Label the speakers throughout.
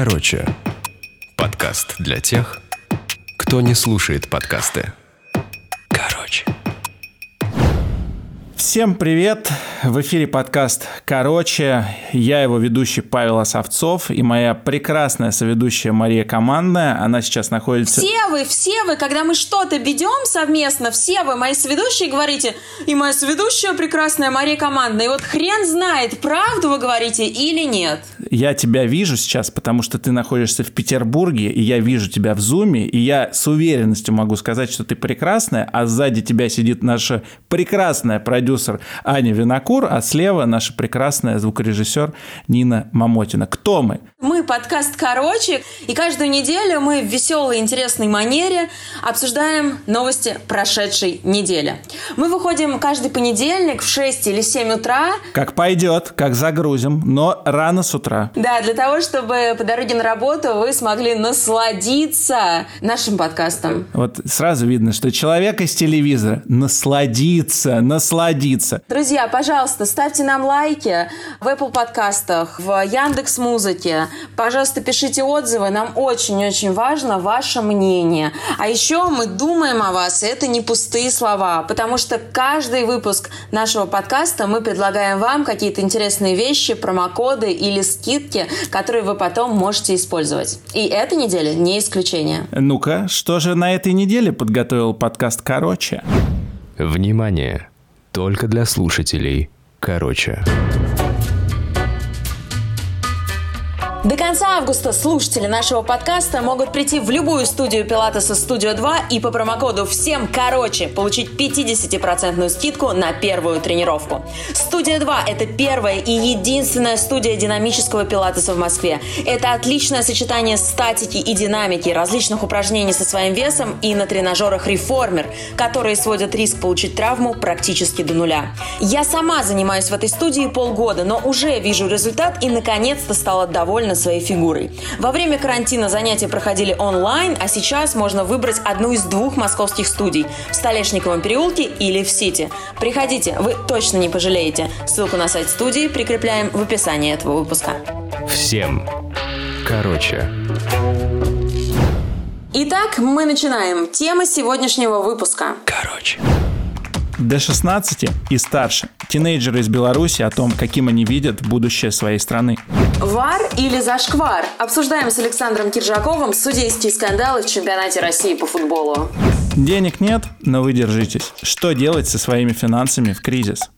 Speaker 1: Короче, подкаст для тех, кто не слушает подкасты. Короче.
Speaker 2: Всем привет! В эфире подкаст «Короче». Я его ведущий Павел Осовцов и моя прекрасная соведущая Мария Командная. Она сейчас находится...
Speaker 3: Все вы, все вы, когда мы что-то ведем совместно, все вы, мои соведущие, говорите, и моя соведущая прекрасная Мария Командная. И вот хрен знает, правду вы говорите или нет.
Speaker 2: Я тебя вижу сейчас, потому что ты находишься в Петербурге, и я вижу тебя в Зуме, и я с уверенностью могу сказать, что ты прекрасная, а сзади тебя сидит наша прекрасная продюсер Аня Винокур, а слева наша прекрасная звукорежиссер Нина Мамотина. Кто мы?
Speaker 3: Мы подкаст «Короче», и каждую неделю мы в веселой, интересной манере обсуждаем новости прошедшей недели. Мы выходим каждый понедельник в 6 или 7 утра.
Speaker 2: Как пойдет, как загрузим, но рано с утра.
Speaker 3: Да, для того, чтобы по дороге на работу вы смогли насладиться нашим подкастом.
Speaker 2: Вот сразу видно, что человек из телевизора насладится, насладится.
Speaker 3: Друзья, пожалуйста, ставьте нам лайки в Apple подкастах, в Яндекс Музыке. Пожалуйста, пишите отзывы. Нам очень-очень важно ваше мнение. А еще мы думаем о вас, и это не пустые слова, потому что каждый выпуск нашего подкаста мы предлагаем вам какие-то интересные вещи, промокоды или скидки, которые вы потом можете использовать. И эта неделя не исключение.
Speaker 2: Ну-ка, что же на этой неделе подготовил подкаст «Короче»?
Speaker 1: Внимание! Только для слушателей. Короче.
Speaker 3: До конца августа слушатели нашего подкаста могут прийти в любую студию Пилатеса Studio 2 и по промокоду «Всем короче» получить 50% скидку на первую тренировку. Студия 2 – это первая и единственная студия динамического пилатеса в Москве. Это отличное сочетание статики и динамики, различных упражнений со своим весом и на тренажерах реформер, которые сводят риск получить травму практически до нуля. Я сама занимаюсь в этой студии полгода, но уже вижу результат и наконец-то стала довольна своей фигурой. Во время карантина занятия проходили онлайн, а сейчас можно выбрать одну из двух московских студий в Столешниковом переулке или в Сити. Приходите, вы точно не пожалеете. Ссылку на сайт студии прикрепляем в описании этого выпуска.
Speaker 1: Всем. Короче.
Speaker 3: Итак, мы начинаем. Тема сегодняшнего выпуска.
Speaker 1: Короче.
Speaker 2: До 16 и старше. Тинейджеры из Беларуси о том, каким они видят будущее своей страны.
Speaker 3: Вар или зашквар? Обсуждаем с Александром Киржаковым судейские скандалы в чемпионате России по футболу.
Speaker 2: Денег нет, но вы держитесь. Что делать со своими финансами в кризис?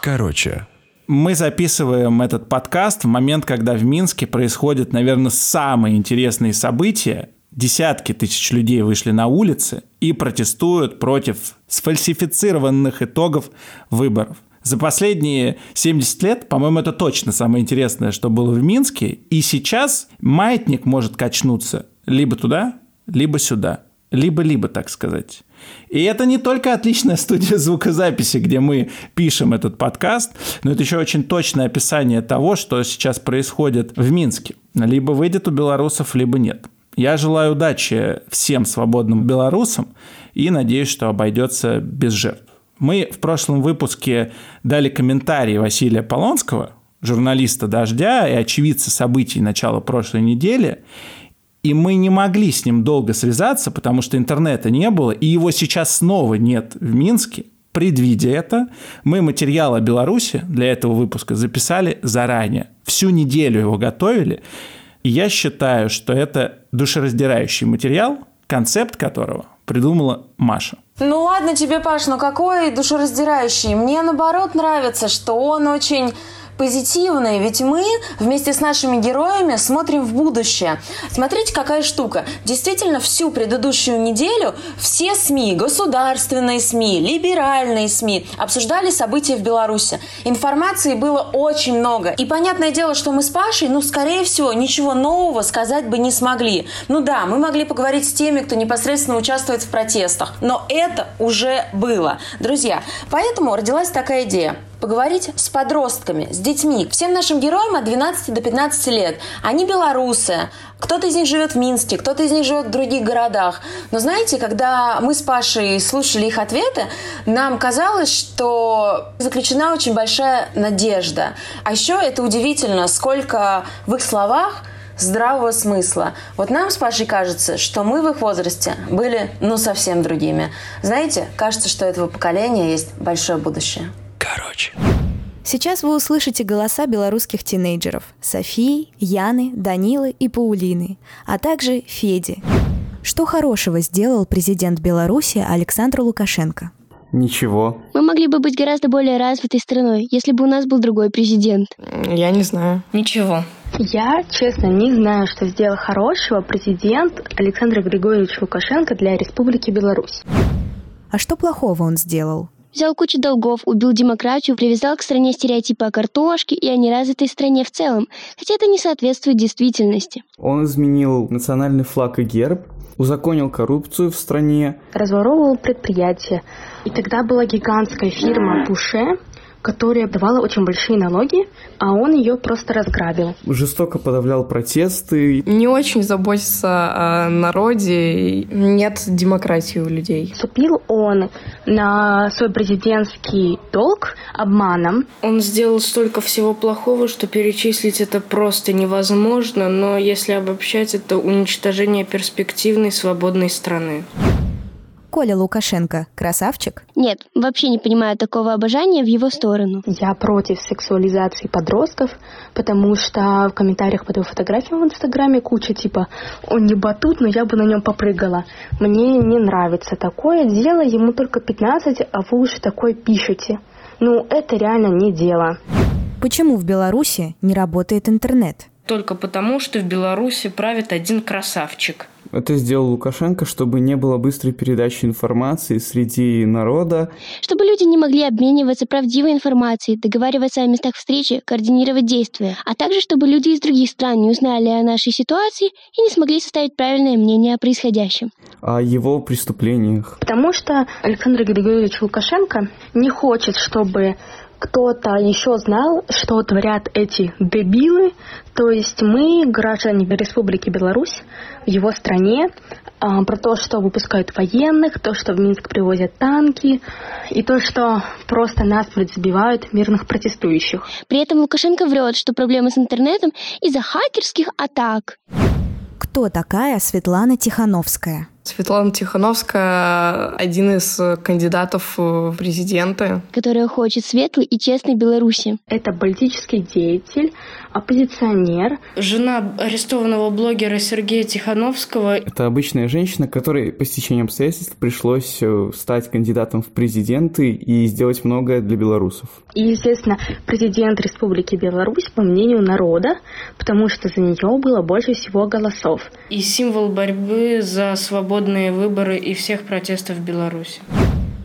Speaker 1: Короче.
Speaker 2: Мы записываем этот подкаст в момент, когда в Минске происходят, наверное, самые интересные события. Десятки тысяч людей вышли на улицы и протестуют против сфальсифицированных итогов выборов. За последние 70 лет, по-моему, это точно самое интересное, что было в Минске. И сейчас маятник может качнуться либо туда, либо сюда. Либо-либо, так сказать. И это не только отличная студия звукозаписи, где мы пишем этот подкаст, но это еще очень точное описание того, что сейчас происходит в Минске. Либо выйдет у белорусов, либо нет. Я желаю удачи всем свободным белорусам и надеюсь, что обойдется без жертв. Мы в прошлом выпуске дали комментарий Василия Полонского, журналиста «Дождя» и очевидца событий начала прошлой недели, и мы не могли с ним долго связаться, потому что интернета не было, и его сейчас снова нет в Минске. Предвидя это, мы материал о Беларуси для этого выпуска записали заранее. Всю неделю его готовили. И я считаю, что это душераздирающий материал, концепт которого придумала Маша.
Speaker 3: Ну ладно тебе, Паш, но какой душераздирающий. Мне наоборот нравится, что он очень позитивные, ведь мы вместе с нашими героями смотрим в будущее. Смотрите, какая штука. Действительно, всю предыдущую неделю все СМИ, государственные СМИ, либеральные СМИ обсуждали события в Беларуси. Информации было очень много. И понятное дело, что мы с Пашей, ну, скорее всего, ничего нового сказать бы не смогли. Ну да, мы могли поговорить с теми, кто непосредственно участвует в протестах. Но это уже было. Друзья, поэтому родилась такая идея поговорить с подростками, с детьми. Всем нашим героям от 12 до 15 лет. Они белорусы. Кто-то из них живет в Минске, кто-то из них живет в других городах. Но знаете, когда мы с Пашей слушали их ответы, нам казалось, что заключена очень большая надежда. А еще это удивительно, сколько в их словах здравого смысла. Вот нам с Пашей кажется, что мы в их возрасте были, ну, совсем другими. Знаете, кажется, что у этого поколения есть большое будущее.
Speaker 1: Короче.
Speaker 4: Сейчас вы услышите голоса белорусских тинейджеров – Софии, Яны, Данилы и Паулины, а также Феди. Что хорошего сделал президент Беларуси Александр Лукашенко?
Speaker 2: Ничего.
Speaker 5: Мы могли бы быть гораздо более развитой страной, если бы у нас был другой президент.
Speaker 6: Я не знаю.
Speaker 7: Ничего.
Speaker 8: Я, честно, не знаю, что сделал хорошего президент Александр Григорьевич Лукашенко для Республики Беларусь.
Speaker 4: А что плохого он сделал?
Speaker 5: Взял кучу долгов, убил демократию, привязал к стране стереотипы о картошке и о неразвитой стране в целом, хотя это не соответствует действительности.
Speaker 9: Он изменил национальный флаг и герб, узаконил коррупцию в стране.
Speaker 8: Разворовывал предприятия. И тогда была гигантская фирма Буше, которая давала очень большие налоги, а он ее просто разграбил.
Speaker 9: Жестоко подавлял протесты.
Speaker 6: Не очень заботится о народе. Нет демократии у людей.
Speaker 8: Вступил он на свой президентский долг обманом.
Speaker 7: Он сделал столько всего плохого, что перечислить это просто невозможно, но если обобщать, это уничтожение перспективной свободной страны.
Speaker 4: Коля Лукашенко – красавчик?
Speaker 5: Нет, вообще не понимаю такого обожания в его сторону.
Speaker 8: Я против сексуализации подростков, потому что в комментариях под его фотографией в Инстаграме куча типа «Он не батут, но я бы на нем попрыгала». Мне не нравится такое дело, ему только 15, а вы уже такое пишете. Ну, это реально не дело.
Speaker 4: Почему в Беларуси не работает интернет?
Speaker 7: Только потому, что в Беларуси правит один красавчик.
Speaker 9: Это сделал Лукашенко, чтобы не было быстрой передачи информации среди народа.
Speaker 5: Чтобы люди не могли обмениваться правдивой информацией, договариваться о местах встречи, координировать действия, а также чтобы люди из других стран не узнали о нашей ситуации и не смогли составить правильное мнение о происходящем.
Speaker 9: О его преступлениях.
Speaker 8: Потому что Александр Григорьевич Лукашенко не хочет, чтобы кто-то еще знал, что творят эти дебилы, то есть мы, граждане Республики Беларусь, в его стране, а, про то, что выпускают военных, то, что в Минск привозят танки, и то, что просто нас забивают мирных протестующих.
Speaker 5: При этом Лукашенко врет, что проблемы с интернетом из-за хакерских атак.
Speaker 4: Кто такая Светлана Тихановская?
Speaker 6: Светлана Тихановская – один из кандидатов в президенты.
Speaker 5: Которая хочет светлой и честной Беларуси.
Speaker 8: Это политический деятель, оппозиционер.
Speaker 7: Жена арестованного блогера Сергея Тихановского.
Speaker 9: Это обычная женщина, которой по стечению обстоятельств пришлось э, стать кандидатом в президенты и сделать многое для белорусов.
Speaker 8: И, естественно, президент Республики Беларусь по мнению народа, потому что за нее было больше всего голосов.
Speaker 7: И символ борьбы за свободные выборы и всех протестов в Беларуси.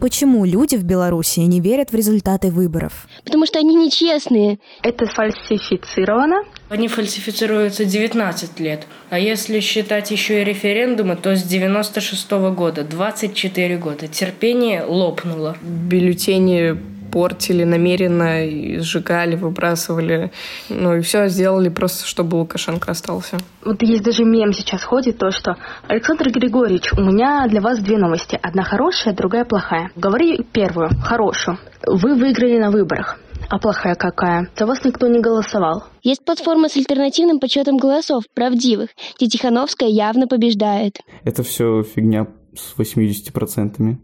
Speaker 4: Почему люди в Беларуси не верят в результаты выборов?
Speaker 5: Потому что они нечестные.
Speaker 8: Это фальсифицировано.
Speaker 7: Они фальсифицируются 19 лет. А если считать еще и референдумы, то с 96 -го года, 24 года. Терпение лопнуло.
Speaker 6: Бюллетени портили намеренно, и сжигали, выбрасывали. Ну и все сделали просто, чтобы Лукашенко остался.
Speaker 8: Вот есть даже мем сейчас ходит, то, что Александр Григорьевич, у меня для вас две новости. Одна хорошая, другая плохая. Говори первую, хорошую. Вы выиграли на выборах. А плохая какая? За вас никто не голосовал.
Speaker 5: Есть платформа с альтернативным подсчетом голосов, правдивых, где Тихановская явно побеждает.
Speaker 9: Это все фигня с 80%.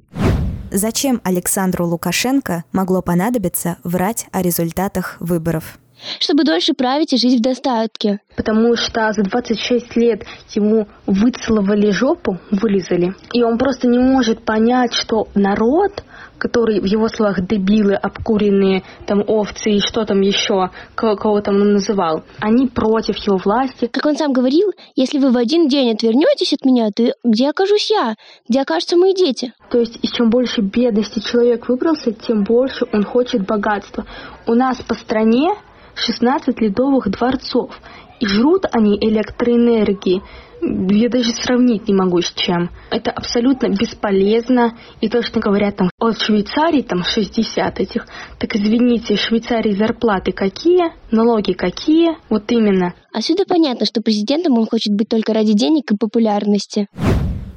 Speaker 4: Зачем Александру Лукашенко могло понадобиться врать о результатах выборов?
Speaker 5: Чтобы дольше править и жить в достатке.
Speaker 8: Потому что за 26 лет ему выцеловали жопу, вылезали. И он просто не может понять, что народ который в его словах дебилы, обкуренные там овцы и что там еще, кого там он называл, они против его власти.
Speaker 5: Как он сам говорил, если вы в один день отвернетесь от меня, то где окажусь я? Где окажутся мои дети?
Speaker 8: То есть, и чем больше бедности человек выбрался, тем больше он хочет богатства. У нас по стране 16 ледовых дворцов, и жрут они электроэнергии я даже сравнить не могу с чем. Это абсолютно бесполезно. И то, что говорят там от Швейцарии, там 60 этих, так извините, в Швейцарии зарплаты какие, налоги какие, вот именно.
Speaker 5: Отсюда понятно, что президентом он хочет быть только ради денег и популярности.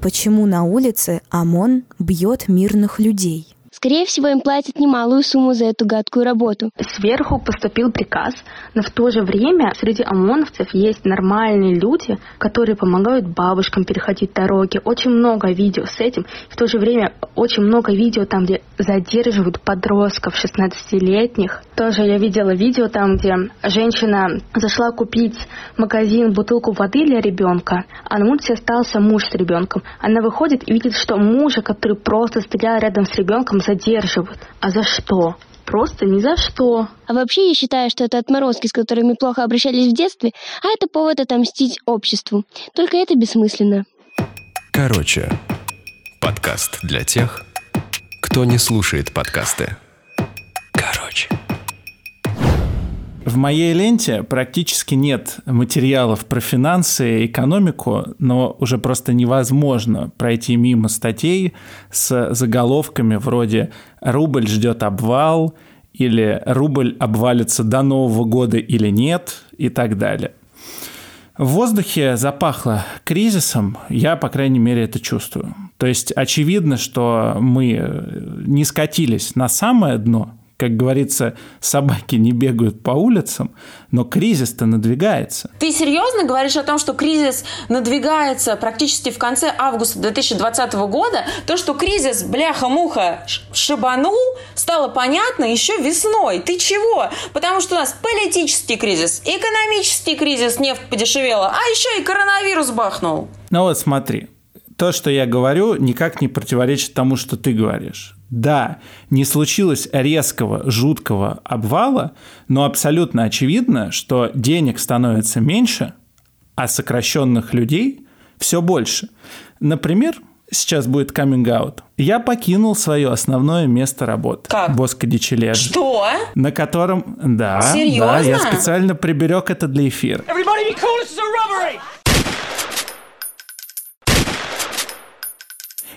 Speaker 4: Почему на улице ОМОН бьет мирных людей?
Speaker 5: Скорее всего, им платят немалую сумму за эту гадкую работу.
Speaker 8: Сверху поступил приказ, но в то же время среди ОМОНовцев есть нормальные люди, которые помогают бабушкам переходить дороги. Очень много видео с этим. В то же время очень много видео там, где задерживают подростков 16-летних. Тоже я видела видео там, где женщина зашла купить в магазин бутылку воды для ребенка, а на улице остался муж с ребенком. Она выходит и видит, что мужа, который просто стоял рядом с ребенком, задерживают. А за что? Просто ни за что.
Speaker 5: А вообще я считаю, что это отморозки, с которыми плохо обращались в детстве, а это повод отомстить обществу. Только это бессмысленно.
Speaker 1: Короче, подкаст для тех, кто не слушает подкасты. Короче.
Speaker 2: В моей ленте практически нет материалов про финансы и экономику, но уже просто невозможно пройти мимо статей с заголовками вроде «Рубль ждет обвал» или «Рубль обвалится до Нового года или нет» и так далее. В воздухе запахло кризисом, я, по крайней мере, это чувствую. То есть очевидно, что мы не скатились на самое дно, как говорится, собаки не бегают по улицам, но кризис-то надвигается.
Speaker 3: Ты серьезно говоришь о том, что кризис надвигается практически в конце августа 2020 года? То, что кризис, бляха-муха, шибанул, стало понятно еще весной. Ты чего? Потому что у нас политический кризис, экономический кризис, нефть подешевела, а еще и коронавирус бахнул.
Speaker 2: Ну вот смотри, то, что я говорю, никак не противоречит тому, что ты говоришь. Да, не случилось резкого, жуткого обвала, но абсолютно очевидно, что денег становится меньше, а сокращенных людей все больше. Например, сейчас будет каминг аут. Я покинул свое основное место работы.
Speaker 3: Как?
Speaker 2: Боско Дичележ.
Speaker 3: Что?
Speaker 2: На котором, да,
Speaker 3: Серьезно?
Speaker 2: да, я специально приберег это для эфира.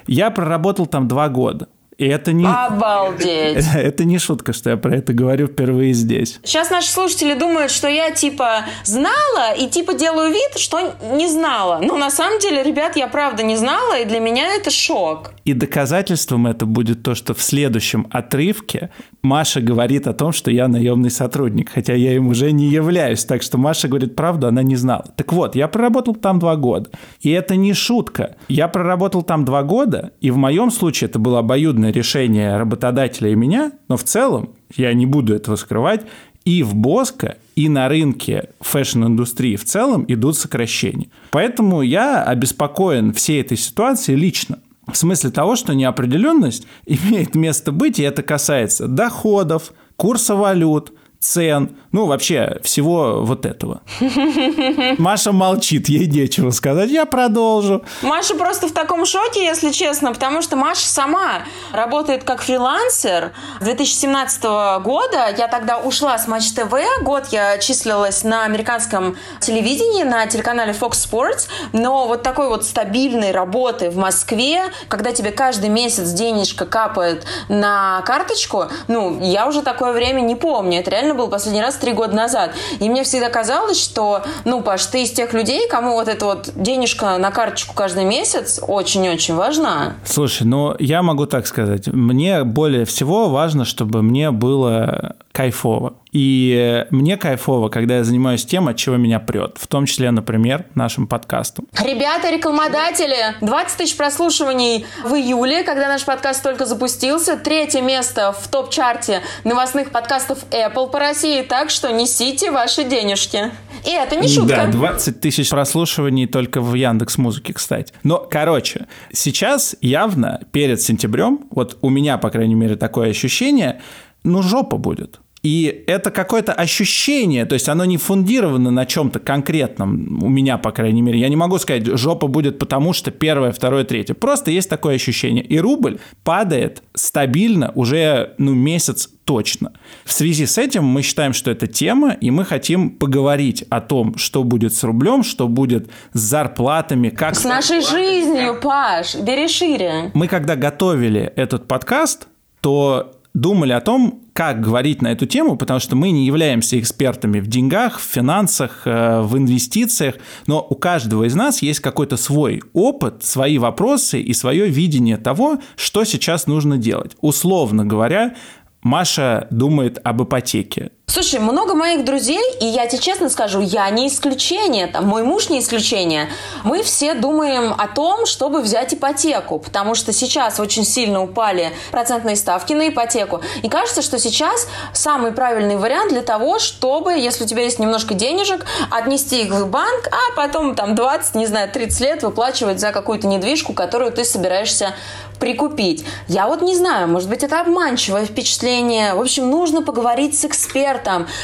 Speaker 2: Я проработал там два года. И это не...
Speaker 3: Обалдеть.
Speaker 2: Это не шутка, что я про это говорю впервые здесь.
Speaker 3: Сейчас наши слушатели думают, что я типа знала и типа делаю вид, что не знала. Но на самом деле, ребят, я правда не знала, и для меня это шок.
Speaker 2: И доказательством это будет то, что в следующем отрывке Маша говорит о том, что я наемный сотрудник, хотя я им уже не являюсь. Так что Маша говорит правду, она не знала. Так вот, я проработал там два года. И это не шутка. Я проработал там два года, и в моем случае это было обоюдное решение работодателя и меня, но в целом, я не буду этого скрывать, и в Боско, и на рынке фэшн-индустрии в целом идут сокращения. Поэтому я обеспокоен всей этой ситуацией лично. В смысле того, что неопределенность имеет место быть, и это касается доходов, курса валют, цен, ну, вообще всего вот этого. Маша молчит, ей нечего сказать. Я продолжу.
Speaker 3: Маша просто в таком шоке, если честно, потому что Маша сама работает как фрилансер. С 2017 года я тогда ушла с Матч ТВ. Год я числилась на американском телевидении, на телеканале Fox Sports. Но вот такой вот стабильной работы в Москве, когда тебе каждый месяц денежка капает на карточку, ну, я уже такое время не помню. Это реально был последний раз три года назад. И мне всегда казалось, что, ну, Паш, ты из тех людей, кому вот эта вот денежка на карточку каждый месяц очень-очень важна.
Speaker 2: Слушай, ну, я могу так сказать. Мне более всего важно, чтобы мне было кайфово. И мне кайфово, когда я занимаюсь тем, от чего меня прет. В том числе, например, нашим подкастом.
Speaker 3: Ребята, рекламодатели, 20 тысяч прослушиваний в июле, когда наш подкаст только запустился. Третье место в топ-чарте новостных подкастов Apple по России. Так что несите ваши денежки. И это не шутка.
Speaker 2: Да, 20 тысяч прослушиваний только в Яндекс Музыке, кстати. Но, короче, сейчас явно перед сентябрем, вот у меня, по крайней мере, такое ощущение, ну, жопа будет. И это какое-то ощущение, то есть оно не фундировано на чем-то конкретном, у меня, по крайней мере. Я не могу сказать, жопа будет потому, что первое, второе, третье. Просто есть такое ощущение. И рубль падает стабильно уже, ну, месяц точно. В связи с этим мы считаем, что это тема, и мы хотим поговорить о том, что будет с рублем, что будет с зарплатами, как...
Speaker 3: С нашей жизнью, Паш, бери шире.
Speaker 2: Мы когда готовили этот подкаст, то думали о том, как говорить на эту тему, потому что мы не являемся экспертами в деньгах, в финансах, э, в инвестициях, но у каждого из нас есть какой-то свой опыт, свои вопросы и свое видение того, что сейчас нужно делать. Условно говоря, Маша думает об ипотеке.
Speaker 3: Слушай, много моих друзей, и я тебе честно скажу, я не исключение, там, мой муж не исключение. Мы все думаем о том, чтобы взять ипотеку, потому что сейчас очень сильно упали процентные ставки на ипотеку. И кажется, что сейчас самый правильный вариант для того, чтобы, если у тебя есть немножко денежек, отнести их в банк, а потом там 20, не знаю, 30 лет выплачивать за какую-то недвижку, которую ты собираешься прикупить. Я вот не знаю, может быть, это обманчивое впечатление. В общем, нужно поговорить с экспертом.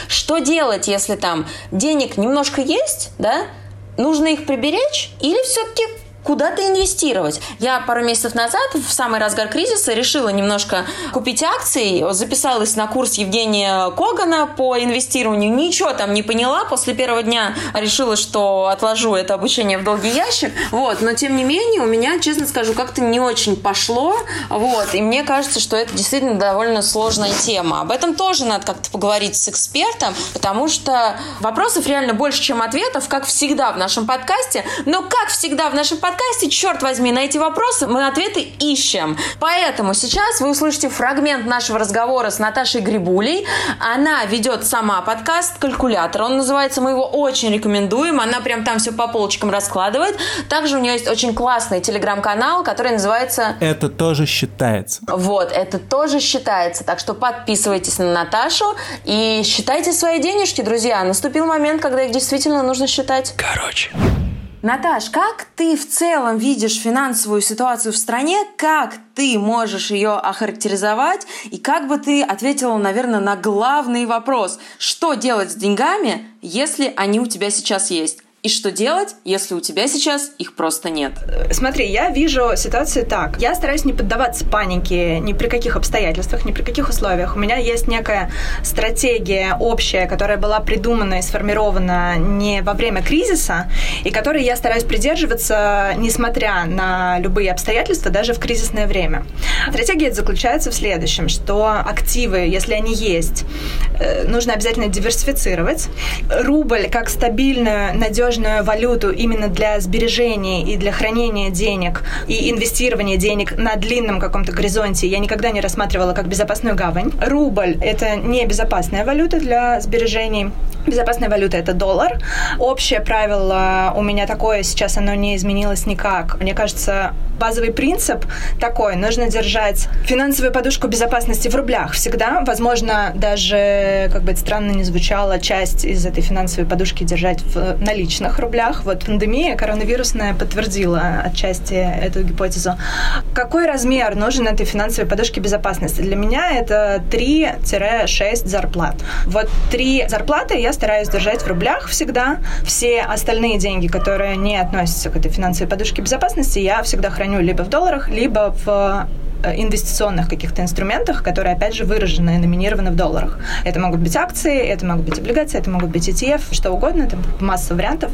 Speaker 3: Что делать, если там денег немножко есть, да? Нужно их приберечь или все-таки куда-то инвестировать. Я пару месяцев назад, в самый разгар кризиса, решила немножко купить акции, записалась на курс Евгения Когана по инвестированию, ничего там не поняла, после первого дня решила, что отложу это обучение в долгий ящик, вот, но тем не менее у меня, честно скажу, как-то не очень пошло, вот, и мне кажется, что это действительно довольно сложная тема. Об этом тоже надо как-то поговорить с экспертом, потому что вопросов реально больше, чем ответов, как всегда в нашем подкасте, но как всегда в нашем подкасте подкасте, черт возьми, на эти вопросы мы ответы ищем. Поэтому сейчас вы услышите фрагмент нашего разговора с Наташей Грибулей. Она ведет сама подкаст «Калькулятор». Он называется, мы его очень рекомендуем. Она прям там все по полочкам раскладывает. Также у нее есть очень классный телеграм-канал, который называется...
Speaker 2: Это тоже считается.
Speaker 3: Вот, это тоже считается. Так что подписывайтесь на Наташу и считайте свои денежки, друзья. Наступил момент, когда их действительно нужно считать.
Speaker 1: Короче.
Speaker 3: Наташ, как ты в целом видишь финансовую ситуацию в стране? Как ты можешь ее охарактеризовать? И как бы ты ответила, наверное, на главный вопрос, что делать с деньгами, если они у тебя сейчас есть? И что делать, если у тебя сейчас их просто нет?
Speaker 10: Смотри, я вижу ситуацию так. Я стараюсь не поддаваться панике ни при каких обстоятельствах, ни при каких условиях. У меня есть некая стратегия общая, которая была придумана и сформирована не во время кризиса, и которой я стараюсь придерживаться, несмотря на любые обстоятельства, даже в кризисное время. Стратегия заключается в следующем, что активы, если они есть, э, нужно обязательно диверсифицировать. Рубль как стабильную, надежную надежную валюту именно для сбережения и для хранения денег и инвестирования денег на длинном каком-то горизонте я никогда не рассматривала как безопасную гавань. Рубль – это не безопасная валюта для сбережений. Безопасная валюта – это доллар. Общее правило у меня такое, сейчас оно не изменилось никак. Мне кажется, базовый принцип такой. Нужно держать финансовую подушку безопасности в рублях всегда. Возможно, даже, как бы это странно не звучало, часть из этой финансовой подушки держать в наличных рублях. Вот пандемия коронавирусная подтвердила отчасти эту гипотезу. Какой размер нужен этой финансовой подушки безопасности? Для меня это 3-6 зарплат. Вот три зарплаты я стараюсь держать в рублях всегда. Все остальные деньги, которые не относятся к этой финансовой подушке безопасности, я всегда храню либо в долларах, либо в инвестиционных каких-то инструментах, которые, опять же, выражены и номинированы в долларах. Это могут быть акции, это могут быть облигации, это могут быть ETF, что угодно, это масса вариантов.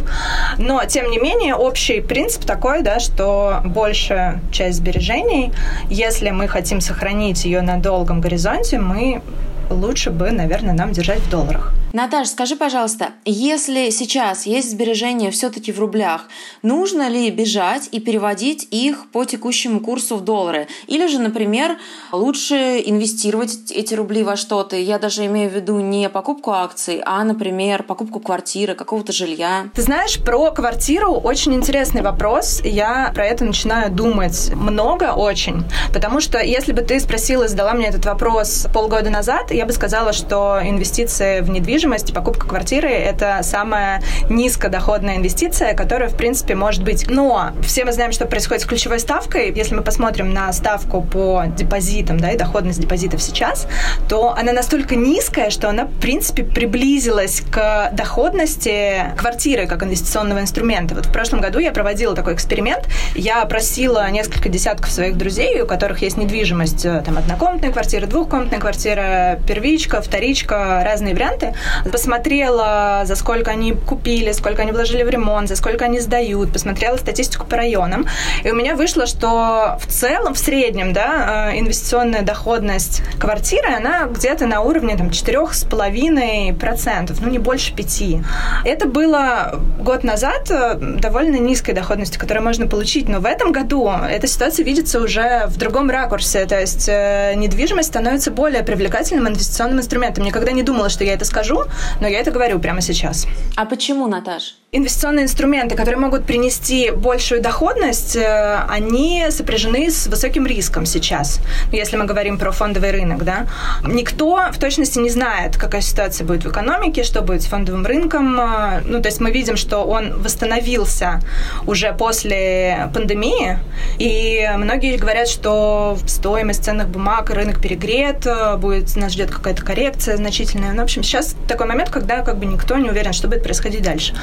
Speaker 10: Но, тем не менее, общий принцип такой, да, что большая часть сбережений, если мы хотим сохранить ее на долгом горизонте, мы лучше бы, наверное, нам держать в долларах.
Speaker 3: Наташ, скажи, пожалуйста, если сейчас есть сбережения все-таки в рублях, нужно ли бежать и переводить их по текущему курсу в доллары? Или же, например, лучше инвестировать эти рубли во что-то? Я даже имею в виду не покупку акций, а, например, покупку квартиры, какого-то жилья.
Speaker 10: Ты знаешь, про квартиру очень интересный вопрос. Я про это начинаю думать много очень. Потому что если бы ты спросила, задала мне этот вопрос полгода назад, я бы сказала, что инвестиции в недвижимость недвижимость, покупка квартиры – это самая низкодоходная инвестиция, которая, в принципе, может быть. Но все мы знаем, что происходит с ключевой ставкой. Если мы посмотрим на ставку по депозитам, да, и доходность депозитов сейчас, то она настолько низкая, что она, в принципе, приблизилась к доходности квартиры как инвестиционного инструмента. Вот в прошлом году я проводила такой эксперимент. Я просила несколько десятков своих друзей, у которых есть недвижимость, э, там, однокомнатная квартира, двухкомнатная квартира, первичка, вторичка, разные варианты, посмотрела, за сколько они купили, сколько они вложили в ремонт, за сколько они сдают, посмотрела статистику по районам. И у меня вышло, что в целом, в среднем, да, э, инвестиционная доходность квартиры, она где-то на уровне там, 4,5%, ну не больше 5%. Это было год назад э, довольно низкой доходностью, которую можно получить, но в этом году эта ситуация видится уже в другом ракурсе, то есть э, недвижимость становится более привлекательным инвестиционным инструментом. Никогда не думала, что я это скажу, но я это говорю прямо сейчас.
Speaker 3: А почему, Наташ?
Speaker 10: Инвестиционные инструменты, которые могут принести большую доходность, э, они сопряжены с высоким риском сейчас, если мы говорим про фондовый рынок. Да? Никто в точности не знает, какая ситуация будет в экономике, что будет с фондовым рынком. Э, ну, то есть мы видим, что он восстановился уже после пандемии, и многие говорят, что стоимость ценных бумаг, рынок перегрет, э, будет, нас ждет какая-то коррекция значительная. Ну, в общем, сейчас такой момент, когда как бы никто не уверен, что будет происходить дальше.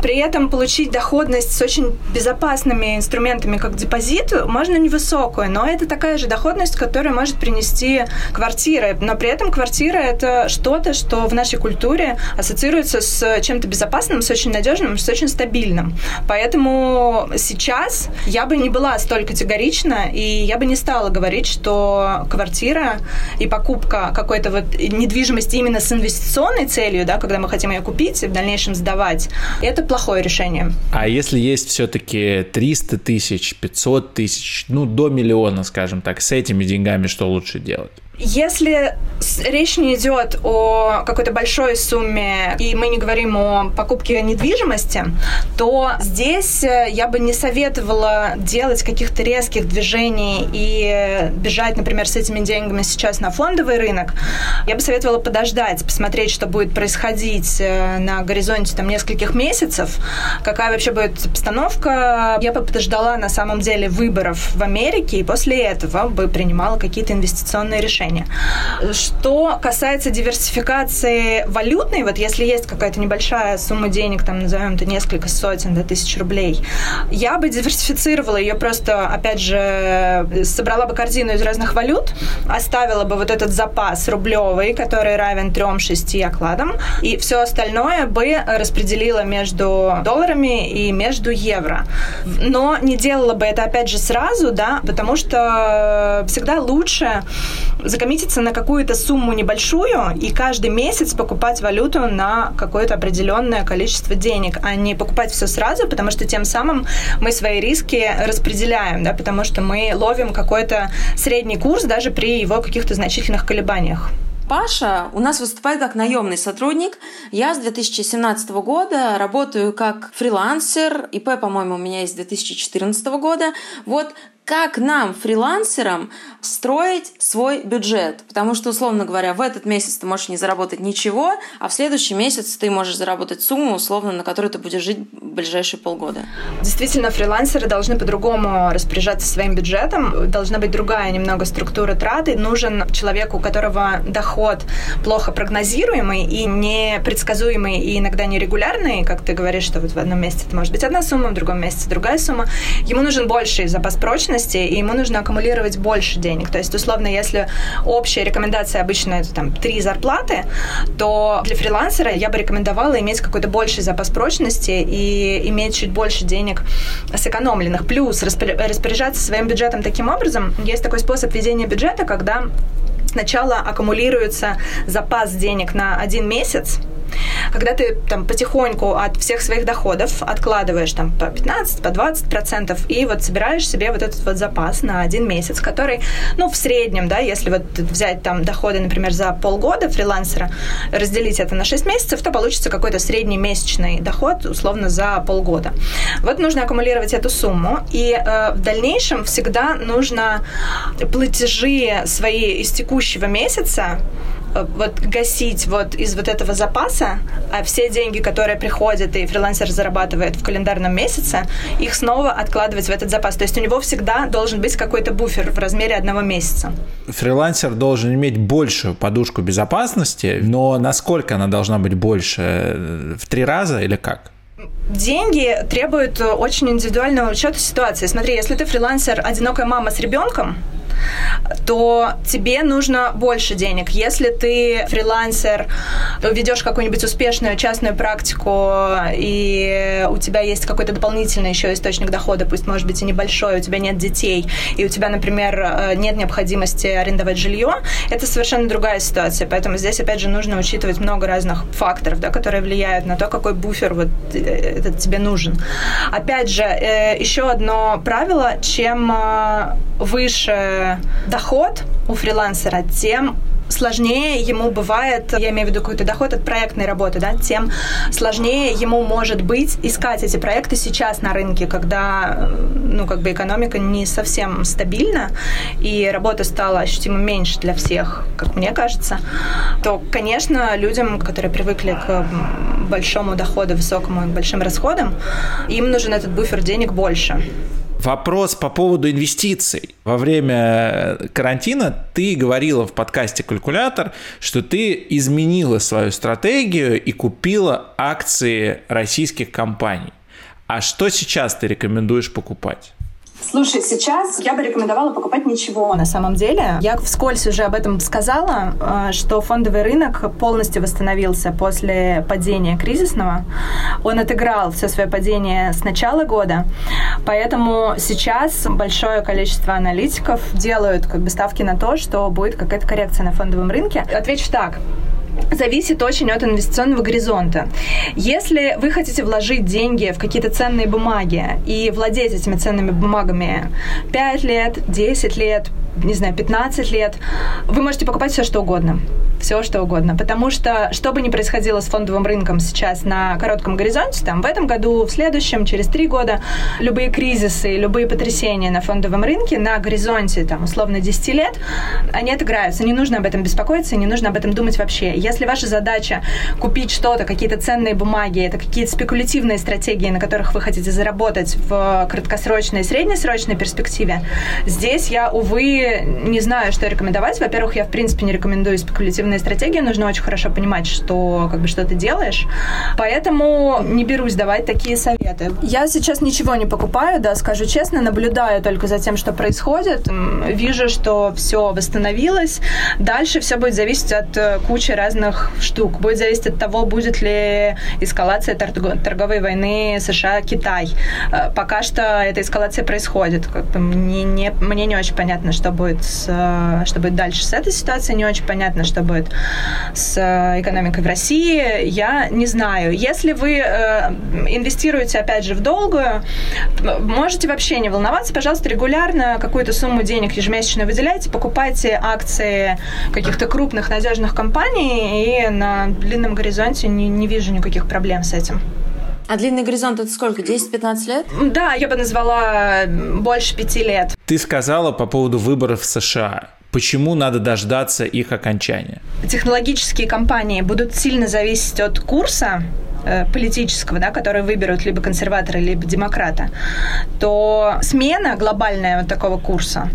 Speaker 10: При этом получить доходность с очень безопасными инструментами, как депозит, можно невысокую, но это такая же доходность, которая может принести квартира. Но при этом квартира – это что-то, что в нашей культуре ассоциируется с чем-то безопасным, с очень надежным, с очень стабильным. Поэтому сейчас я бы не была столь категорична, и я бы не стала говорить, что квартира и покупка какой-то вот недвижимости именно с инвестиционной целью, да, когда мы хотим ее купить и в дальнейшем сдавать, это плохое решение.
Speaker 2: А если есть все-таки 300 тысяч, 500 тысяч, ну, до миллиона, скажем так, с этими деньгами что лучше делать?
Speaker 10: Если речь не идет о какой-то большой сумме, и мы не говорим о покупке недвижимости, то здесь э, я бы не советовала делать каких-то резких движений и бежать, например, с этими деньгами сейчас на фондовый рынок. Я бы советовала подождать, посмотреть, что будет происходить э, на горизонте там нескольких месяцев, какая вообще будет обстановка. Я бы подождала на самом деле выборов в Америке, и после этого бы принимала какие-то инвестиционные решения решения. Что касается диверсификации валютной, вот если есть какая-то небольшая сумма денег, там, назовем это несколько сотен да, тысяч рублей, я бы диверсифицировала ее просто, опять же, собрала бы корзину из разных валют, оставила бы вот этот запас рублевый, который равен 3-6 окладам, и все остальное бы распределила между долларами и между евро. Но не делала бы это, опять же, сразу, да, потому что всегда лучше закоммититься на какую-то сумму небольшую и каждый месяц покупать валюту на какое-то определенное количество денег, а не покупать все сразу, потому что тем самым мы свои риски распределяем, да, потому что мы ловим какой-то средний курс даже при его каких-то значительных колебаниях.
Speaker 3: Паша у нас выступает как наемный сотрудник. Я с 2017 года работаю как фрилансер. ИП, по-моему, у меня есть с 2014 года. Вот как нам, фрилансерам, строить свой бюджет. Потому что, условно говоря, в этот месяц ты можешь не заработать ничего, а в следующий месяц ты можешь заработать сумму, условно, на которую ты будешь жить ближайшие полгода.
Speaker 10: Действительно, фрилансеры должны по-другому распоряжаться своим бюджетом. Должна быть другая немного структура траты. Нужен человек, у которого доход плохо прогнозируемый и непредсказуемый, и иногда нерегулярный, как ты говоришь, что вот в одном месяце это может быть одна сумма, в другом месяце другая сумма. Ему нужен больший запас прочности, мощности, и ему нужно аккумулировать больше денег. То есть, условно, если общая рекомендация обычно это там три зарплаты, то для фрилансера я бы рекомендовала иметь какой-то больший запас прочности и иметь чуть больше денег сэкономленных. Плюс распоряжаться своим бюджетом таким образом. Есть такой способ ведения бюджета, когда сначала аккумулируется запас денег на один месяц, когда ты там потихоньку от всех своих доходов откладываешь там по 15, по 20 процентов и вот собираешь себе вот этот вот запас на один месяц, который, ну, в среднем, да, если вот взять там доходы, например, за полгода фрилансера, разделить это на 6 месяцев, то получится какой-то средний месячный доход, условно, за полгода. Вот нужно аккумулировать эту сумму, и э, в дальнейшем всегда нужно платежи свои из текущего месяца вот гасить вот из вот этого запаса, а все деньги, которые приходят и фрилансер зарабатывает в календарном месяце, их снова откладывать в этот запас. То есть у него всегда должен быть какой-то буфер в размере одного месяца.
Speaker 2: Фрилансер должен иметь большую подушку безопасности, но насколько она должна быть больше? В три раза или как?
Speaker 10: Деньги требуют очень индивидуального учета ситуации. Смотри, если ты фрилансер, одинокая мама с ребенком, то тебе нужно больше денег. Если ты фрилансер, ведешь какую-нибудь успешную частную практику, и у тебя есть какой-то дополнительный еще источник дохода, пусть может быть и небольшой, у тебя нет детей, и у тебя, например, э, нет необходимости арендовать жилье, это совершенно другая ситуация. Поэтому здесь, опять же, нужно учитывать много разных факторов, да, которые влияют на то, какой буфер вот э, этот тебе нужен. Опять же, э, еще одно правило, чем выше доход у фрилансера, тем сложнее ему бывает, я имею в виду какой-то доход от проектной работы, да, тем сложнее ему может быть искать эти проекты сейчас на рынке, когда, ну, как бы экономика не совсем стабильна, и работа стала ощутимо меньше для всех, как мне кажется, то, конечно, людям, которые привыкли к большому доходу, высокому и большим расходам, им нужен этот буфер денег больше.
Speaker 2: Вопрос по поводу инвестиций. Во время карантина ты говорила в подкасте «Калькулятор», что ты изменила свою стратегию и купила акции российских компаний. А что сейчас ты рекомендуешь покупать?
Speaker 10: Слушай, сейчас я бы рекомендовала покупать ничего на самом деле. Я вскользь уже об этом сказала, э, что фондовый рынок полностью восстановился после падения кризисного. Он отыграл все свое падение с начала года, поэтому сейчас большое количество аналитиков делают как бы ставки на то, что будет какая-то коррекция на фондовом рынке. Отвечу так зависит очень от инвестиционного горизонта. Если вы хотите вложить деньги в какие-то ценные бумаги и владеть этими ценными бумагами 5 лет, 10 лет, не знаю, 15 лет, вы можете покупать все, что угодно. Все, что угодно. Потому что, что бы ни происходило с фондовым рынком сейчас на коротком горизонте, там, в этом году, в следующем, через три года, любые кризисы, любые потрясения на фондовом рынке на горизонте, там, условно, 10 лет, они отыграются. Не нужно об этом беспокоиться, не нужно об этом думать вообще. Если ваша задача купить что-то, какие-то ценные бумаги, это какие-то спекулятивные стратегии, на которых вы хотите заработать в краткосрочной и среднесрочной перспективе, здесь я, увы, не знаю, что рекомендовать. Во-первых, я, в принципе, не рекомендую спекулятивные стратегии. Нужно очень хорошо понимать, что, как бы, что ты делаешь. Поэтому не берусь давать такие советы. Я сейчас ничего не покупаю, да, скажу честно, наблюдаю только за тем, что происходит. Вижу, что все восстановилось. Дальше все будет зависеть от э, кучи разных штук. Будет зависеть от того, будет ли эскалация торговой войны США-Китай. Э, пока что эта эскалация происходит. Как бы мне, не, мне не очень понятно, что будет, с, что будет дальше с этой ситуацией, не очень понятно, что будет с экономикой в России, я не знаю. Если вы э, инвестируете, опять же, в долгую, можете вообще не волноваться, пожалуйста, регулярно какую-то сумму денег ежемесячно выделяйте, покупайте акции каких-то крупных надежных компаний, и на длинном горизонте не, не вижу никаких проблем с этим.
Speaker 3: А длинный горизонт это сколько? 10-15 лет?
Speaker 10: Да, я бы назвала больше пяти лет.
Speaker 2: Ты сказала по поводу выборов в США. Почему надо дождаться их окончания?
Speaker 10: Технологические компании будут сильно зависеть от курса политического, да, который выберут либо консерваторы, либо демократа, то смена глобальная вот такого курса,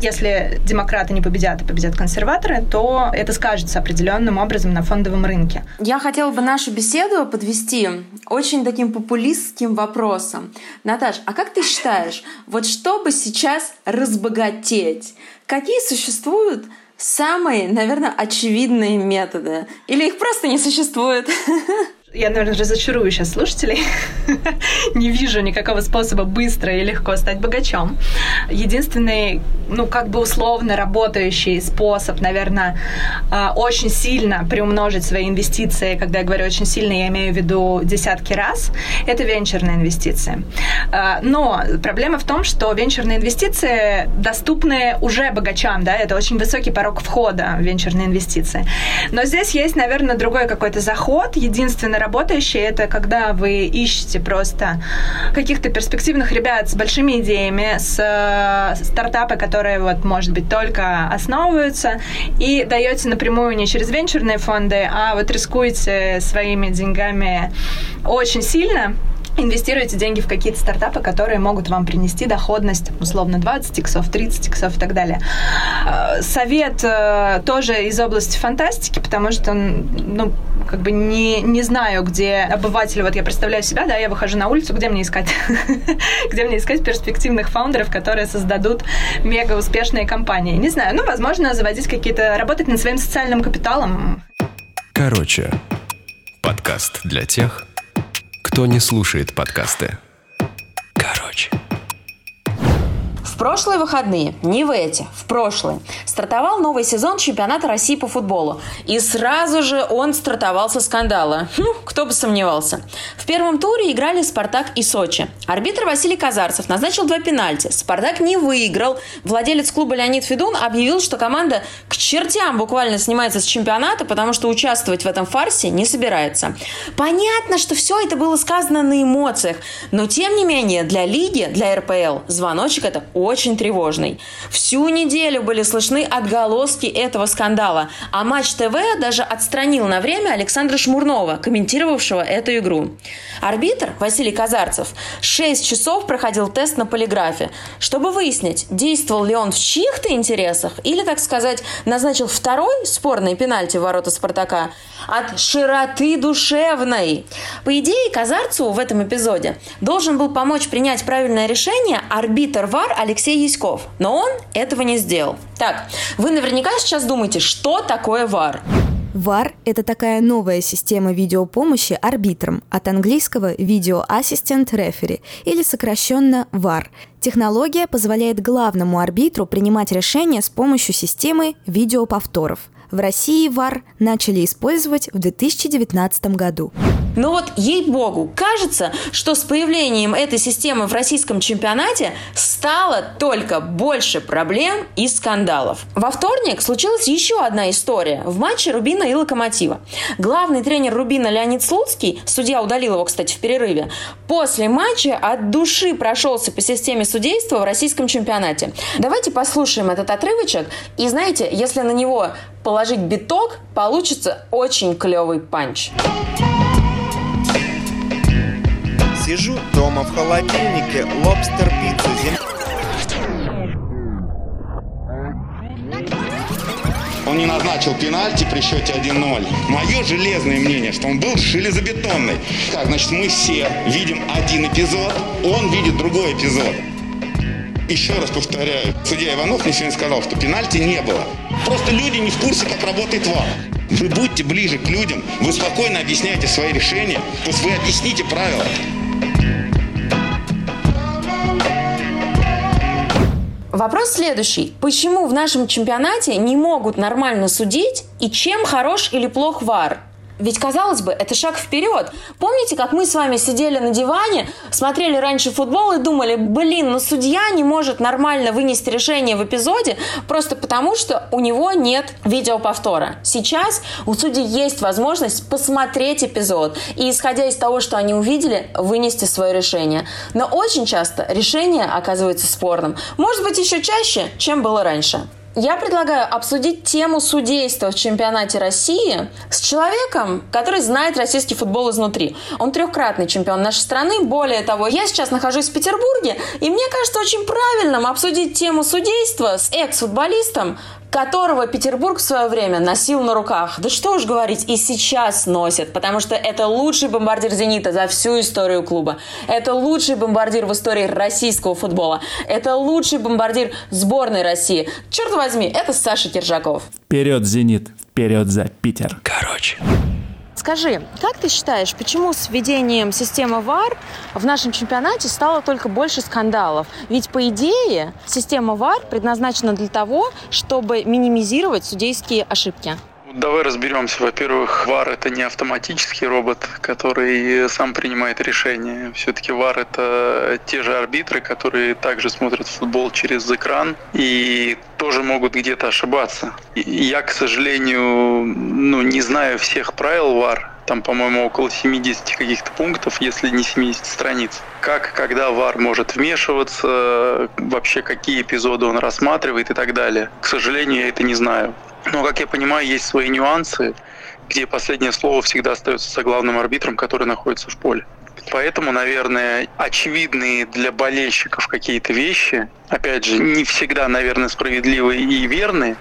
Speaker 10: если демократы не победят, а победят консерваторы, то это скажется определенным образом на фондовом рынке.
Speaker 3: Я хотела бы нашу беседу подвести очень таким популистским вопросом. Наташ, а как ты считаешь, вот чтобы сейчас разбогатеть, какие существуют самые, наверное, очевидные методы? Или их просто не существует?
Speaker 10: я, наверное, разочарую сейчас слушателей. не вижу никакого способа быстро и легко стать богачом. Единственный, ну, как бы условно работающий способ, наверное, а, очень сильно приумножить свои инвестиции, когда я говорю очень сильно, я имею в виду десятки раз, это венчурные инвестиции. А, но проблема в том, что венчурные инвестиции доступны уже богачам, да, это очень высокий порог входа в венчурные инвестиции. Но здесь есть, наверное, другой какой-то заход. Единственный работающий, это когда вы ищете просто каких-то перспективных ребят с большими идеями, с э, стартапы, которые вот, может быть, только основываются, и даете напрямую не через венчурные фонды, а вот рискуете своими деньгами очень сильно, инвестируете деньги в какие-то стартапы, которые могут вам принести доходность, условно, 20 иксов, 30 иксов и так далее. Э, совет э, тоже из области фантастики, потому что, ну, как бы не, не знаю, где обыватель, вот я представляю себя, да, я выхожу на улицу, где мне искать? где мне искать перспективных фаундеров, которые создадут мега успешные компании? Не знаю, ну, возможно, заводить какие-то, работать над своим социальным капиталом.
Speaker 1: Короче, подкаст для тех, кто не слушает подкасты. Короче.
Speaker 3: В прошлые выходные, не в эти, в прошлые, стартовал новый сезон чемпионата России по футболу. И сразу же он стартовал со скандала. Хм, кто бы сомневался. В первом туре играли «Спартак» и «Сочи». Арбитр Василий Казарцев назначил два пенальти. «Спартак» не выиграл. Владелец клуба Леонид Федун объявил, что команда к чертям буквально снимается с чемпионата, потому что участвовать в этом фарсе не собирается. Понятно, что все это было сказано на эмоциях, но тем не менее для лиги, для РПЛ звоночек это тревожный. Всю неделю были слышны отголоски этого скандала, а Матч ТВ даже отстранил на время Александра Шмурнова, комментировавшего эту игру. Арбитр Василий Казарцев 6 часов проходил тест на полиграфе, чтобы выяснить, действовал ли он в чьих-то интересах или, так сказать, назначил второй спорный пенальти в ворота Спартака от широты душевной. По идее, Казарцеву в этом эпизоде должен был помочь принять правильное решение арбитр ВАР Алексей Яськов, но он этого не сделал. Так, вы наверняка сейчас думаете, что такое ВАР?
Speaker 4: VAR – это такая новая система видеопомощи арбитрам, от английского «Video Assistant Referee» или сокращенно VAR. Технология позволяет главному арбитру принимать решения с помощью системы видеоповторов. В России VAR начали использовать в 2019 году.
Speaker 3: Но вот, ей-богу, кажется, что с появлением этой системы в российском чемпионате стало только больше проблем и скандалов. Во вторник случилась еще одна история в матче Рубина и Локомотива. Главный тренер Рубина Леонид Слуцкий, судья удалил его, кстати, в перерыве, после матча от души прошелся по системе судейства в российском чемпионате. Давайте послушаем этот отрывочек. И знаете, если на него положить биток, получится очень клевый панч.
Speaker 11: Сижу дома в холодильнике, лобстер пицца, зем...
Speaker 12: Он не назначил пенальти при счете 1-0. Мое железное мнение, что он был железобетонный. Так, значит, мы все видим один эпизод, он видит другой эпизод. Еще раз повторяю, судья Иванов мне сегодня сказал, что пенальти не было. Просто люди не в курсе, как работает ВАР. Вы будьте ближе к людям, вы спокойно объясняете свои решения, то есть вы объясните правила.
Speaker 3: Вопрос следующий. Почему в нашем чемпионате не могут нормально судить и чем хорош или плох ВАР? Ведь, казалось бы, это шаг вперед. Помните, как мы с вами сидели на диване, смотрели раньше футбол и думали, блин, ну судья не может нормально вынести решение в эпизоде просто потому, что у него нет видеоповтора. Сейчас у судей есть возможность посмотреть эпизод и, исходя из того, что они увидели, вынести свое решение. Но очень часто решение оказывается спорным. Может быть, еще чаще, чем было раньше. Я предлагаю обсудить тему судейства в чемпионате России с человеком, который знает российский футбол изнутри. Он трехкратный чемпион нашей страны. Более того, я сейчас нахожусь в Петербурге, и мне кажется очень правильным обсудить тему судейства с экс-футболистом, которого Петербург в свое время носил на руках. Да что уж говорить, и сейчас носит, потому что это лучший бомбардир «Зенита» за всю историю клуба. Это лучший бомбардир в истории российского футбола. Это лучший бомбардир сборной России. Черт возьми, это Саша Киржаков.
Speaker 2: Вперед, «Зенит», вперед за Питер.
Speaker 1: Короче.
Speaker 3: Скажи, как ты считаешь, почему с введением системы ВАР в нашем чемпионате стало только больше скандалов? Ведь, по идее, система ВАР предназначена для того, чтобы минимизировать судейские ошибки.
Speaker 13: Давай разберемся. Во-первых, ВАР это не автоматический робот, который сам принимает решения. Все-таки ВАР это те же арбитры, которые также смотрят футбол через экран и тоже могут где-то ошибаться. Я, к сожалению, ну, не знаю всех правил ВАР, там, по-моему, около 70 каких-то пунктов, если не 70 страниц. Как, когда ВАР может вмешиваться, вообще какие эпизоды он рассматривает и так далее. К сожалению, я это не знаю. Но, как я понимаю, есть свои нюансы, где последнее слово всегда остается за главным арбитром, который находится в поле. Поэтому, наверное, очевидные для болельщиков какие-то вещи, опять же, не всегда, наверное, справедливые и верные,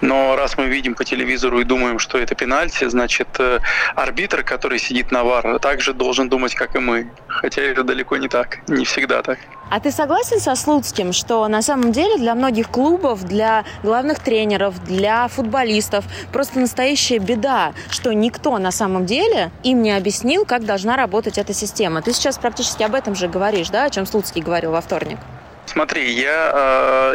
Speaker 13: но раз мы видим по телевизору и думаем, что это пенальти, значит, э, арбитр, который сидит на ВАР, также должен думать, как и мы. Хотя это далеко не так, не всегда так.
Speaker 3: А ты согласен со Слуцким, что на самом деле для многих клубов, для главных тренеров, для футболистов просто настоящая беда, что никто на самом деле им не объяснил, как должна работать эта система. Ты сейчас практически об этом же говоришь, да, о чем Слуцкий говорил во вторник?
Speaker 13: Смотри, я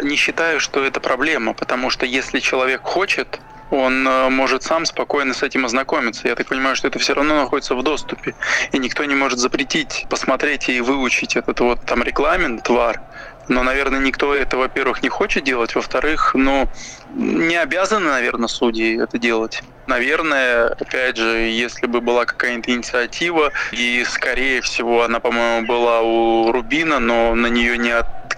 Speaker 13: э, не считаю, что это проблема, потому что если человек хочет, он э, может сам спокойно с этим ознакомиться. Я так понимаю, что это все равно находится в доступе, и никто не может запретить посмотреть и выучить этот вот там регламент, твар. Но, наверное, никто это, во-первых, не хочет делать, во-вторых, ну, не обязаны, наверное, судьи это делать. Наверное, опять же, если бы была какая-то инициатива, и, скорее всего, она, по-моему, была у Рубина, но на нее не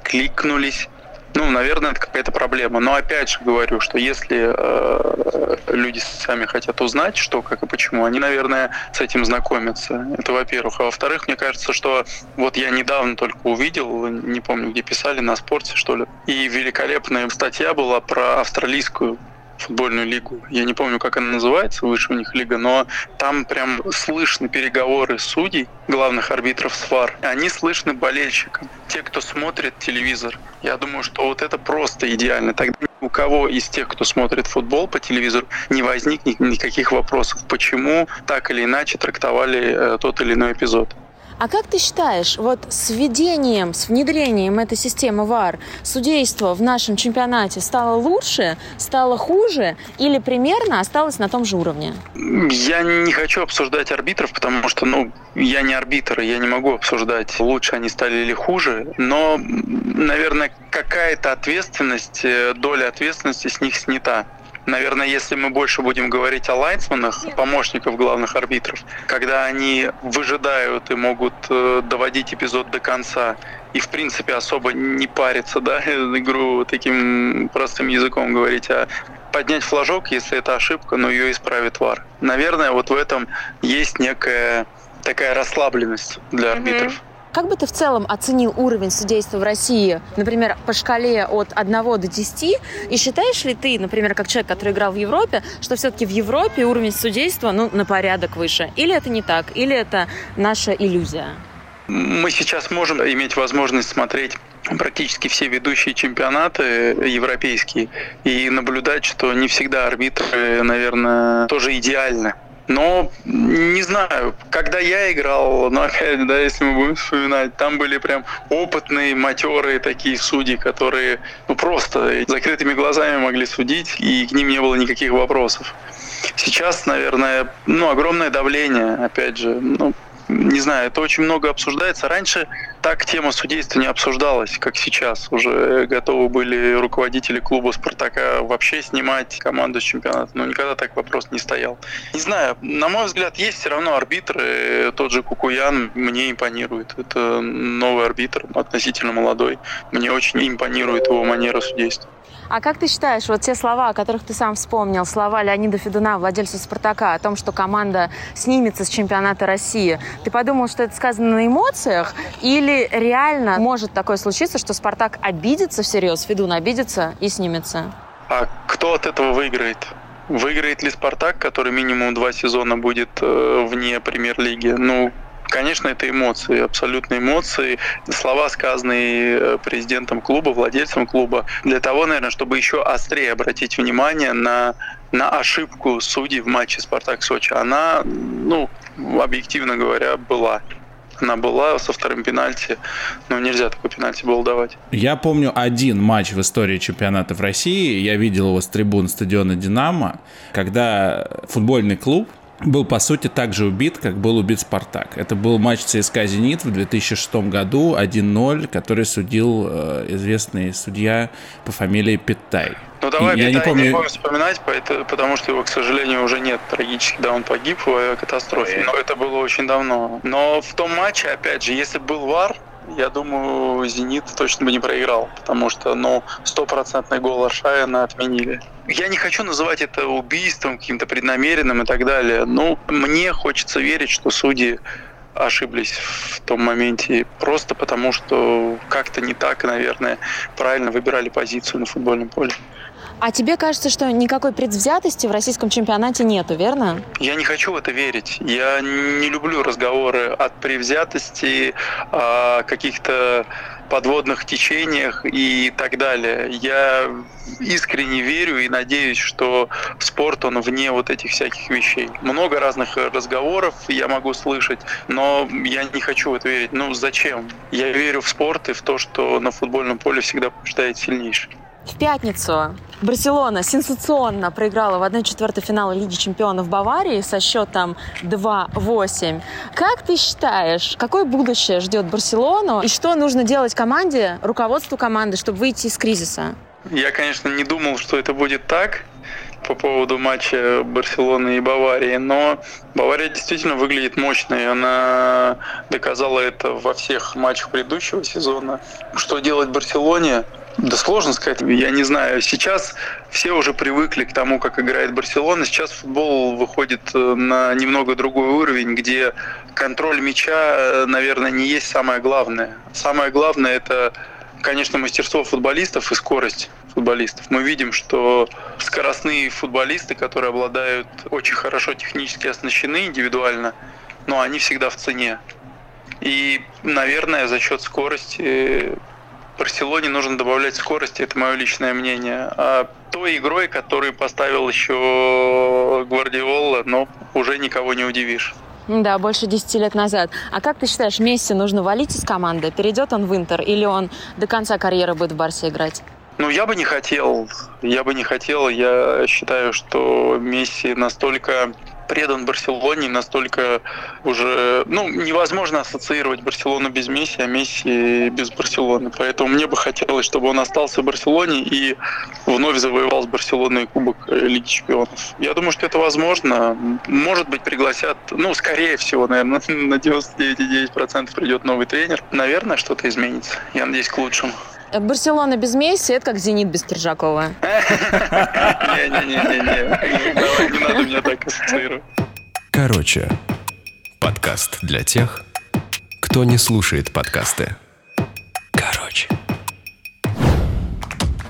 Speaker 13: откликнулись, ну, наверное, это какая-то проблема. Но опять же говорю, что если э, люди сами хотят узнать, что, как и почему, они, наверное, с этим знакомятся. Это во-первых. А во-вторых, мне кажется, что вот я недавно только увидел, не помню, где писали, на спорте, что ли, и великолепная статья была про австралийскую футбольную лигу. Я не помню, как она называется, выше у них лига, но там прям слышны переговоры судей, главных арбитров с ВАР. Они слышны болельщикам, те, кто смотрит телевизор. Я думаю, что вот это просто идеально. Тогда у кого из тех, кто смотрит футбол по телевизору, не возникнет никаких вопросов, почему так или иначе трактовали э, тот или иной эпизод.
Speaker 3: А как ты считаешь, вот с введением, с внедрением этой системы ВАР судейство в нашем чемпионате стало лучше, стало хуже или примерно осталось на том же уровне?
Speaker 13: Я не хочу обсуждать арбитров, потому что, ну, я не арбитр, я не могу обсуждать, лучше они стали или хуже, но, наверное, какая-то ответственность, э, доля ответственности с них снята. Наверное, если мы больше будем говорить о лайнсманах, помощников главных арбитров, когда они выжидают и могут э, доводить эпизод до конца и, в принципе, особо не париться, да, игру таким простым языком говорить, а поднять флажок, если это ошибка, но ее исправит ВАР. Наверное, вот в этом есть некая такая расслабленность для арбитров. Mm-hmm.
Speaker 3: Как бы ты в целом оценил уровень судейства в России, например, по шкале от 1 до 10? И считаешь ли ты, например, как человек, который играл в Европе, что все-таки в Европе уровень судейства ну, на порядок выше? Или это не так? Или это наша иллюзия?
Speaker 13: Мы сейчас можем иметь возможность смотреть практически все ведущие чемпионаты европейские и наблюдать, что не всегда арбитры, наверное, тоже идеальны. Но не знаю, когда я играл, но опять, да, если мы будем вспоминать, там были прям опытные, матерые такие судьи, которые ну просто закрытыми глазами могли судить, и к ним не было никаких вопросов. Сейчас, наверное, ну, огромное давление, опять же, ну, не знаю, это очень много обсуждается. Раньше так тема судейства не обсуждалась, как сейчас. Уже готовы были руководители клуба «Спартака» вообще снимать команду с чемпионата, но никогда так вопрос не стоял. Не знаю, на мой взгляд, есть все равно арбитры. Тот же Кукуян мне импонирует. Это новый арбитр, относительно молодой. Мне очень импонирует его манера судейства.
Speaker 3: А как ты считаешь, вот те слова, о которых ты сам вспомнил, слова Леонида Федуна, владельца «Спартака», о том, что команда снимется с чемпионата России, ты подумал, что это сказано на эмоциях? Или реально может такое случиться, что «Спартак» обидится всерьез, Федун обидится и снимется?
Speaker 13: А кто от этого выиграет? Выиграет ли Спартак, который минимум два сезона будет э, вне премьер-лиги? Ну, Конечно, это эмоции, абсолютно эмоции. Слова, сказанные э, президентом клуба, владельцем клуба, для того, наверное, чтобы еще острее обратить внимание на, на ошибку судей в матче «Спартак-Сочи». Она, ну, объективно говоря, была она была со вторым пенальти, но нельзя такой пенальти был давать.
Speaker 2: Я помню один матч в истории чемпионата в России, я видел его с трибун стадиона «Динамо», когда футбольный клуб был, по сути, так же убит, как был убит «Спартак». Это был матч ЦСКА «Зенит» в 2006 году, 1-0, который судил э, известный судья по фамилии Питтай.
Speaker 13: Ну давай я не помню... не будем вспоминать, потому что его, к сожалению, уже нет трагически, да, он погиб в авиакатастрофе, но это было очень давно. Но в том матче, опять же, если был ВАР, я думаю, «Зенит» точно бы не проиграл, потому что, ну, стопроцентный гол Аршавина отменили. Я не хочу называть это убийством, каким-то преднамеренным и так далее. Ну, мне хочется верить, что судьи ошиблись в том моменте, просто потому что как-то не так, наверное, правильно выбирали позицию на футбольном поле.
Speaker 3: А тебе кажется, что никакой предвзятости в российском чемпионате нету, верно?
Speaker 13: Я не хочу в это верить. Я не люблю разговоры от предвзятости, о каких-то подводных течениях и так далее. Я искренне верю и надеюсь, что спорт, он вне вот этих всяких вещей. Много разных разговоров я могу слышать, но я не хочу в это верить. Ну, зачем? Я верю в спорт и в то, что на футбольном поле всегда побеждает сильнейший.
Speaker 3: В пятницу Барселона сенсационно проиграла в 1-4 финала Лиги чемпионов Баварии со счетом 2-8. Как ты считаешь, какое будущее ждет Барселону и что нужно делать команде, руководству команды, чтобы выйти из кризиса?
Speaker 13: Я, конечно, не думал, что это будет так по поводу матча Барселоны и Баварии, но Бавария действительно выглядит мощной. Она доказала это во всех матчах предыдущего сезона. Что делать Барселоне? Да сложно сказать. Я не знаю. Сейчас все уже привыкли к тому, как играет Барселона. Сейчас футбол выходит э, на немного другой уровень, где контроль мяча, э, наверное, не есть самое главное. Самое главное – это, конечно, мастерство футболистов и скорость футболистов. Мы видим, что скоростные футболисты, которые обладают очень хорошо технически оснащены индивидуально, но они всегда в цене. И, наверное, за счет скорости Барселоне нужно добавлять скорости, это мое личное мнение. А той игрой, которую поставил еще Гвардиола, но уже никого не удивишь.
Speaker 3: Да, больше 10 лет назад. А как ты считаешь, Месси нужно валить из команды? Перейдет он в Интер или он до конца карьеры будет в Барсе играть?
Speaker 13: Ну, я бы не хотел. Я бы не хотел. Я считаю, что Месси настолько предан Барселоне, настолько уже, ну, невозможно ассоциировать Барселону без Месси, а Месси без Барселоны. Поэтому мне бы хотелось, чтобы он остался в Барселоне и вновь завоевал с Барселоной Кубок Лиги Чемпионов. Я думаю, что это возможно. Может быть, пригласят, ну, скорее всего, наверное, на 99,9% придет новый тренер. Наверное, что-то изменится. Я надеюсь, к лучшему.
Speaker 3: Барселона без Месси – это как «Зенит» без Киржакова.
Speaker 13: Не-не-не, не надо меня так ассоциировать.
Speaker 1: Короче, подкаст для тех, кто не слушает подкасты. Короче.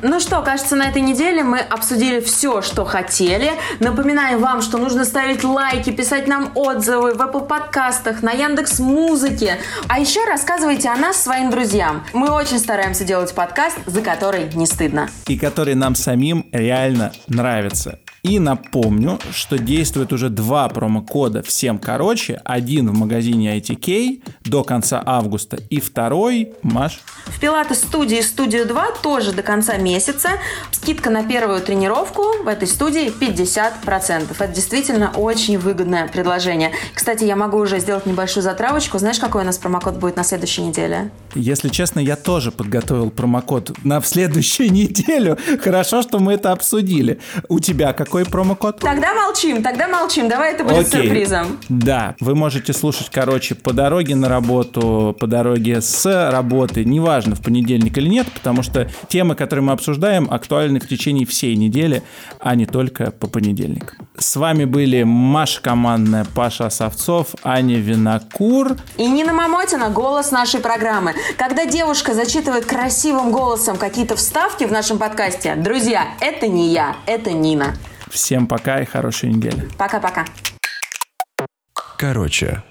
Speaker 3: Ну что, кажется, на этой неделе мы обсудили все, что хотели. Напоминаю вам, что нужно ставить лайки, писать нам отзывы в Apple подкастах, на Яндекс Музыке. А еще рассказывайте о нас своим друзьям. Мы очень стараемся делать подкаст, за который не стыдно.
Speaker 2: И который нам самим реально нравится. И напомню, что действует уже два промокода всем короче. Один в магазине ITK до конца августа и второй, Маш?
Speaker 3: В Пилатес студии Студию 2 тоже до конца месяца. Скидка на первую тренировку в этой студии 50%. Это действительно очень выгодное предложение. Кстати, я могу уже сделать небольшую затравочку. Знаешь, какой у нас промокод будет на следующей неделе?
Speaker 2: Если честно, я тоже подготовил промокод на следующую неделю. Хорошо, что мы это обсудили. У тебя какой промокод?
Speaker 3: Тогда молчим, тогда молчим. Давай это будет Окей. сюрпризом.
Speaker 2: Да, вы можете слушать, короче, по дороге на работу, по дороге с работы, неважно, в понедельник или нет, потому что темы, которые мы обсуждаем, актуальны в течение всей недели, а не только по понедельникам. С вами были Маша Командная, Паша Савцов, Аня Винокур.
Speaker 3: И Нина Мамотина, голос нашей программы. Когда девушка зачитывает красивым голосом какие-то вставки в нашем подкасте, друзья, это не я, это Нина.
Speaker 2: Всем пока и хорошей недели.
Speaker 3: Пока-пока.
Speaker 1: Короче,